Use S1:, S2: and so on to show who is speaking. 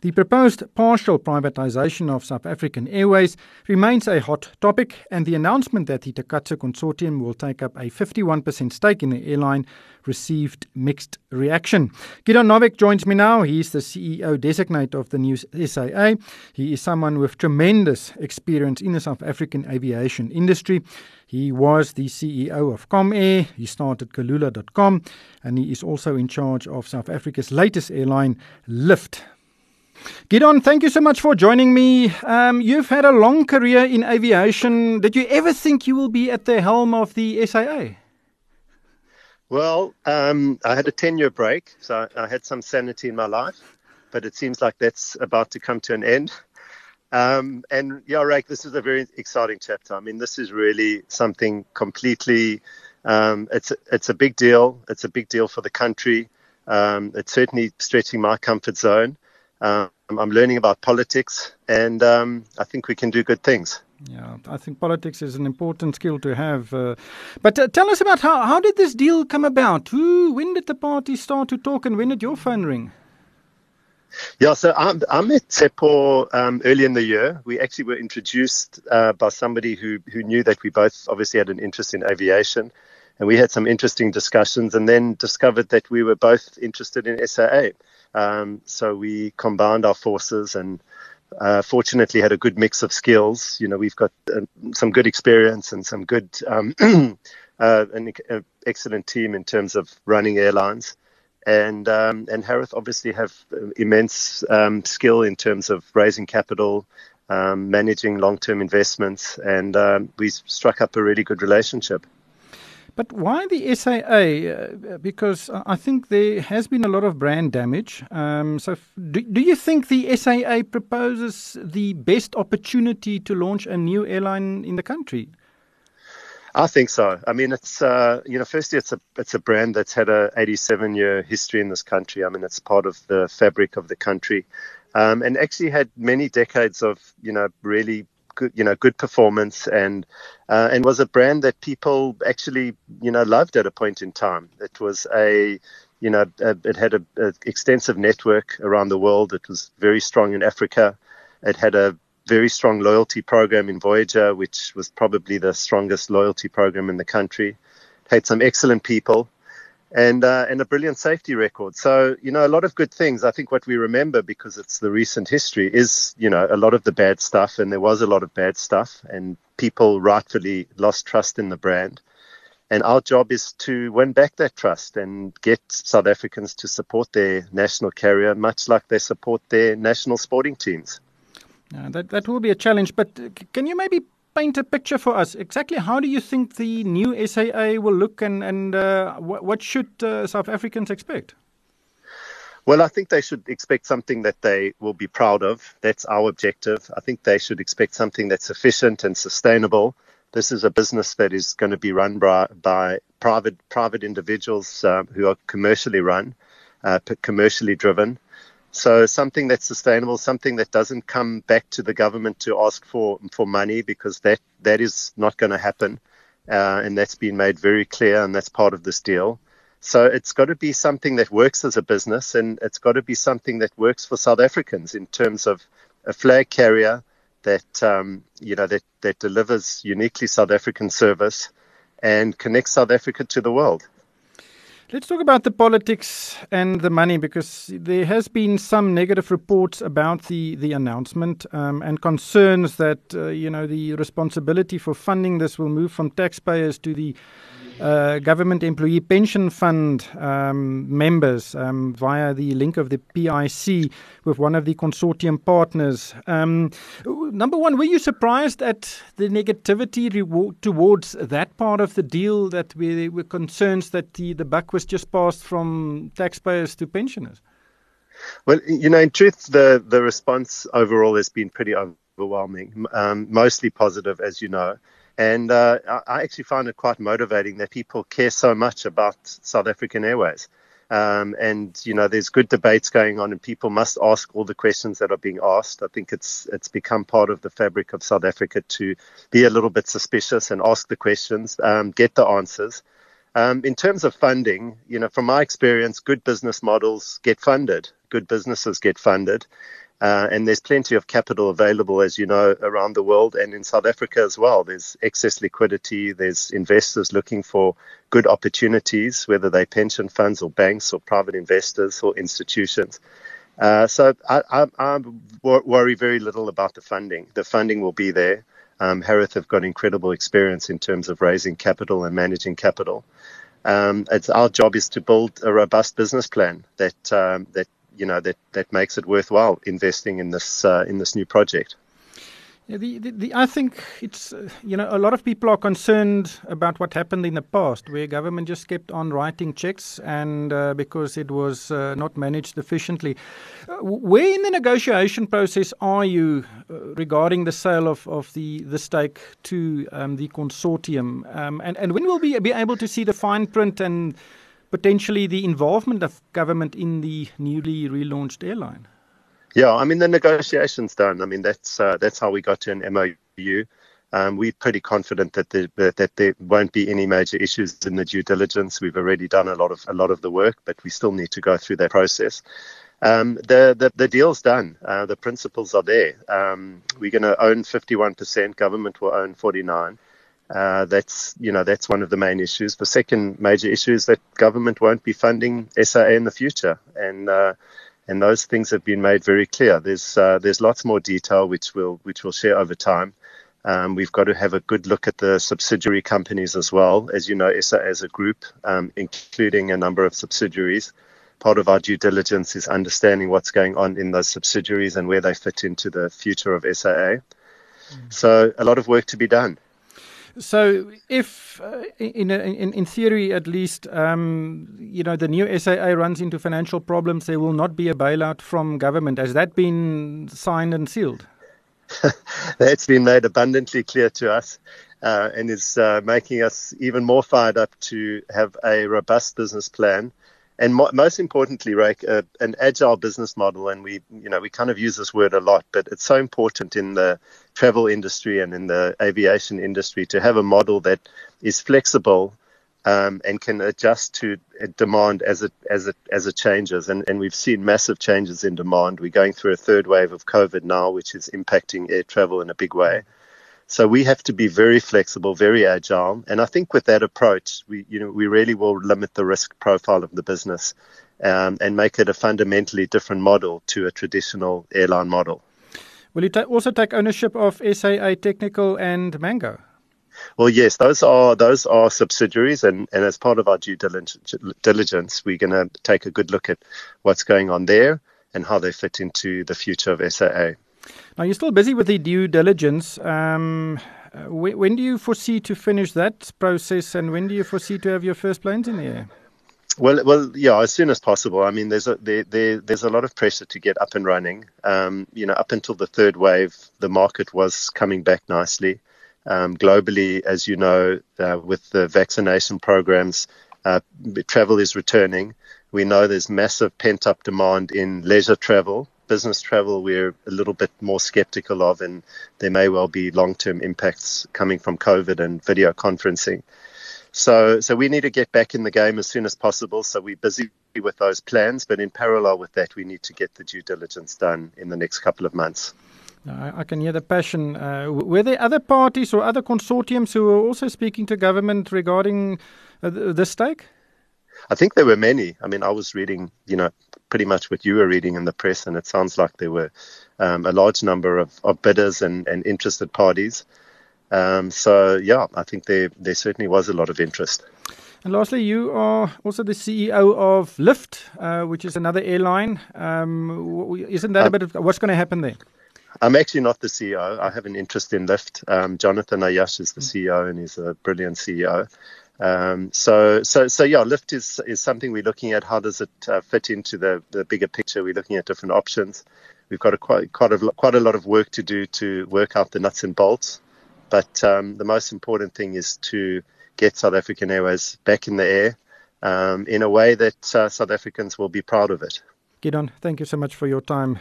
S1: The proposed partial privatization of South African Airways remains a hot topic, and the announcement that the Takatso consortium will take up a 51% stake in the airline received mixed reaction. Gidon Novick joins me now. He's the CEO designate of the new SAA. He is someone with tremendous experience in the South African aviation industry. He was the CEO of Comair. He started Kulula.com, and he is also in charge of South Africa's latest airline, Lift. Gidon, thank you so much for joining me. Um, you've had a long career in aviation. Did you ever think you will be at the helm of the SAA?
S2: Well, um, I had a 10 year break, so I had some sanity in my life, but it seems like that's about to come to an end. Um, and yeah, right, this is a very exciting chapter. I mean, this is really something completely, um, it's, it's a big deal. It's a big deal for the country. Um, it's certainly stretching my comfort zone. Um, I'm learning about politics, and um, I think we can do good things.
S1: Yeah, I think politics is an important skill to have. Uh, but uh, tell us about how, how did this deal come about? Who, when did the party start to talk, and when did your phone ring?
S2: Yeah, so I, I met Tshepo um, early in the year. We actually were introduced uh, by somebody who, who knew that we both obviously had an interest in aviation. And we had some interesting discussions and then discovered that we were both interested in SAA. Um, so we combined our forces and uh, fortunately had a good mix of skills. You know, we've got uh, some good experience and some good, um, uh, an excellent team in terms of running airlines. And um, and Harith obviously have immense um, skill in terms of raising capital, um, managing long-term investments, and um, we struck up a really good relationship.
S1: But why the SAA? Uh, because I think there has been a lot of brand damage. Um, so, do, do you think the SAA proposes the best opportunity to launch a new airline in the country?
S2: I think so. I mean, it's uh, you know, firstly, it's a it's a brand that's had a 87 year history in this country. I mean, it's part of the fabric of the country, um, and actually had many decades of you know really good, you know, good performance, and uh, and was a brand that people actually, you know, loved at a point in time. It was a you know, it had an extensive network around the world. It was very strong in Africa. It had a very strong loyalty program in Voyager, which was probably the strongest loyalty program in the country. It had some excellent people and uh, and a brilliant safety record. So you know a lot of good things. I think what we remember because it's the recent history is you know a lot of the bad stuff, and there was a lot of bad stuff, and people rightfully lost trust in the brand. And our job is to win back that trust and get South Africans to support their national carrier, much like they support their national sporting teams.
S1: Uh, that that will be a challenge. But can you maybe paint a picture for us. Exactly how do you think the new SAA will look and, and uh, what, what, should uh, South Africans expect?
S2: Well, I think they should expect something that they will be proud of. That's our objective. I think they should expect something that's efficient and sustainable. This is a business that is going to be run by, by private private individuals uh, who are commercially run, uh, commercially driven. So something that's sustainable, something that doesn't come back to the government to ask for for money, because that that is not going to happen, uh, and that's been made very clear, and that's part of this deal. So it's got to be something that works as a business, and it's got to be something that works for South Africans in terms of a flag carrier that um, you know that that delivers uniquely South African service and connects South Africa to the world.
S1: Let's talk about the politics and the money because there has been some negative reports about the the announcement um, and concerns that uh, you know the responsibility for funding this will move from taxpayers to the uh, government employee pension fund um, members um, via the link of the PIC with one of the consortium partners. Um, number one, were you surprised at the negativity reward towards that part of the deal that we were concerns that the, the buck was just passed from taxpayers to pensioners?
S2: Well, you know, in truth, the, the response overall has been pretty overwhelming, um, mostly positive, as you know. And uh, I actually find it quite motivating that people care so much about South African Airways. Um, and you know, there's good debates going on, and people must ask all the questions that are being asked. I think it's it's become part of the fabric of South Africa to be a little bit suspicious and ask the questions, um, get the answers. Um, in terms of funding, you know, from my experience, good business models get funded, good businesses get funded, Uh, and there's plenty of capital available, as you know, around the world and in South Africa as well. There's excess liquidity. There's investors looking for good opportunities, whether they pension funds or banks or private investors or institutions. Uh, so I, I, I, worry very little about the funding. The funding will be there. Um, Harith have got incredible experience in terms of raising capital and managing capital. Um, it's our job is to build a robust business plan that um, that you know that that makes it worthwhile investing in this uh, in this new project.
S1: Yeah, the, the, the, I think it's, uh, you know, a lot of people are concerned about what happened in the past, where government just kept on writing checks and uh, because it was uh, not managed efficiently. Uh, where in the negotiation process are you uh, regarding the sale of, of the, the stake to um, the consortium? Um, and, and when will we be able to see the fine print and potentially the involvement of government in the newly relaunched airline?
S2: Yeah, I mean the negotiations done. I mean that's uh, that's how we got to an MOU. Um, we're pretty confident that there, that there won't be any major issues in the due diligence. We've already done a lot of a lot of the work, but we still need to go through that process. Um, the, the, the deal's done. Uh, the principles are there. Um, we're going to own 51%. Government will own 49. Uh, that's you know that's one of the main issues. The second major issue is that government won't be funding SAA in the future, and uh, and those things have been made very clear. There's uh, there's lots more detail which we'll which we'll share over time. Um, we've got to have a good look at the subsidiary companies as well. As you know, SAA as a group, um, including a number of subsidiaries. Part of our due diligence is understanding what's going on in those subsidiaries and where they fit into the future of SAA. Mm. So a lot of work to be done.
S1: So, if uh, in, in in theory, at least, um, you know, the new SAA runs into financial problems, there will not be a bailout from government. Has that been signed and sealed?
S2: That's been made abundantly clear to us, uh, and is uh, making us even more fired up to have a robust business plan and mo- most importantly, Rake, uh, an agile business model. And we, you know, we kind of use this word a lot, but it's so important in the travel industry and in the aviation industry to have a model that is flexible um, and can adjust to demand as it as it as it changes. And and we've seen massive changes in demand. We're going through a third wave of COVID now, which is impacting air travel in a big way. So we have to be very flexible, very agile, and I think with that approach, we you know we really will limit the risk profile of the business um, and make it a fundamentally different model to a traditional airline model.
S1: Will you ta- also take ownership of SAA Technical and Mango?
S2: Well, yes, those are those are subsidiaries, and, and as part of our due diligence, we're going to take a good look at what's going on there and how they fit into the future of SAA.
S1: Now, you're still busy with the due diligence. Um, uh, when, when do you foresee to finish that process, and when do you foresee to have your first planes in the air?
S2: Well, well, yeah, as soon as possible. I mean, there's a there, there there's a lot of pressure to get up and running. Um, you know, up until the third wave, the market was coming back nicely. Um, globally, as you know, uh, with the vaccination programs, uh, travel is returning. We know there's massive pent up demand in leisure travel, business travel we're a little bit more skeptical of, and there may well be long term impacts coming from COVID and video conferencing. So, so we need to get back in the game as soon as possible. So we're busy with those plans, but in parallel with that, we need to get the due diligence done in the next couple of months.
S1: I can hear the passion. Uh, were there other parties or other consortiums who were also speaking to government regarding uh, the stake?
S2: I think there were many. I mean, I was reading, you know, pretty much what you were reading in the press, and it sounds like there were um, a large number of, of bidders and, and interested parties. Um, so, yeah, I think there, there certainly was a lot of interest.
S1: And lastly, you are also the CEO of Lift, uh, which is another airline. Um, isn't that a uh, bit of what's going to happen there?
S2: I'm actually not the CEO. I have an interest in Lift. Um, Jonathan Ayache is the. CEO, and he's a brilliant CEO. Um, so, so, so yeah, Lift is is something we're looking at. How does it uh, fit into the the bigger picture? We're looking at different options. We've got a quite quite a quite a lot of work to do to work out the nuts and bolts. But um, the most important thing is to get South African Airways back in the air um, in a way that uh, South Africans will be proud of it.
S1: Gideon, thank you so much for your time.